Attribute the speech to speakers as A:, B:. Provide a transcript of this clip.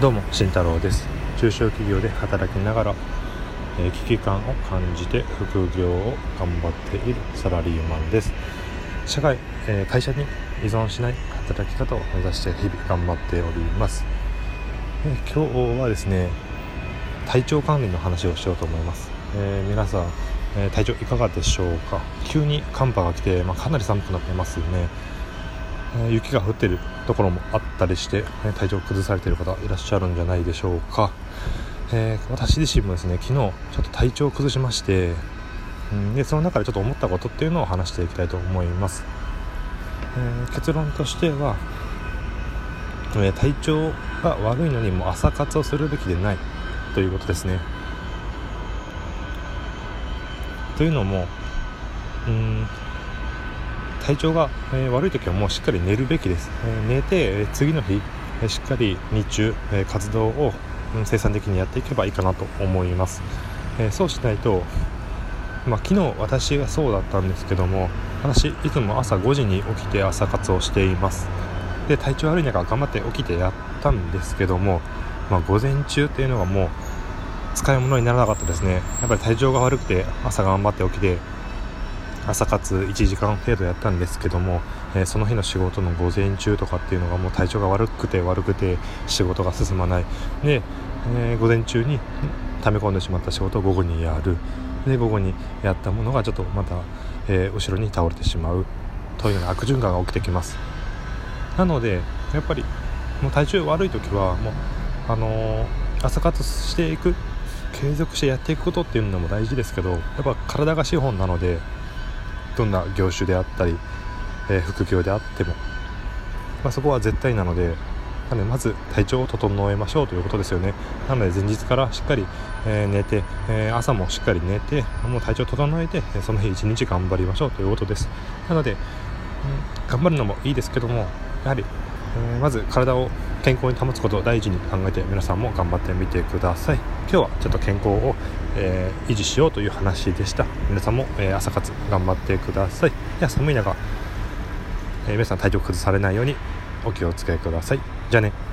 A: どうも慎太郎です。中小企業で働きながら、えー、危機感を感じて副業を頑張っているサラリーマンです。社会、えー、会社に依存しない働き方を目指して日々頑張っております、えー、今日はですね体調管理の話をしようと思います、え皆さん、え体調いかがでしょうか？急に寒波が来て、まあ、かなり寒くなってますよね。雪が降ってるところもあったりして、体調を崩されている方いらっしゃるんじゃないでしょうか、えー、私自身もですね昨日ちょっと体調を崩しまして、うん、でその中でちょっと思ったことっていうのを話していきたいと思います、えー、結論としては、え体調が悪いのにも朝活をするべきでないということですね。というのもうん体調が、え悪い時はもうしっかり寝るべきです、え寝て、え次の日、えしっかり日中、え活動を、うん、生産的にやっていけばいいかなと思います、えそうしないとまあ、昨日私がそうだったんですけども私いつも朝5時に起きて朝活をしています。で体調悪い中頑張って起きてやったんですけども、まあ、午前中っていうのがもう使い物にならなかったですね。やっぱり体調が悪くて朝頑張って起きて朝活1時間程度やったんですけども、えー、その日の仕事の午前中とかっていうのがもう体調が悪くて悪くて仕事が進まない。で、えー、午前中に溜め込んでしまった仕事を午後にやる。で午後にやったものがちょっとまた、えー、後ろに倒れてしまう。というような悪循環が起きてきます。なのでやっぱりもう体調悪い時はもうあの朝活していく継続してやっていくことっていうのも大事ですけどやっぱ体が資本なのでどんな業種であったり、えー、副業であっても、まあ、そこは絶対なのでなのでまず体調を整えましょうということですよね。なので前日からしっかり、えー、寝て、えー、朝もしっかり寝てもう体調整えてその日一日頑張りましょうということです。なので、うん、頑張るのもいいですけどもやはり、え、まず体を健康に保つことを第一に考えて皆さんも頑張ってみてください。今日はちょっと健康を、えー、維持しようという話でした。皆さんも、えー、朝活頑張ってください。では寒い中、え皆さん体調崩されないようにお気をつけください。じゃあね。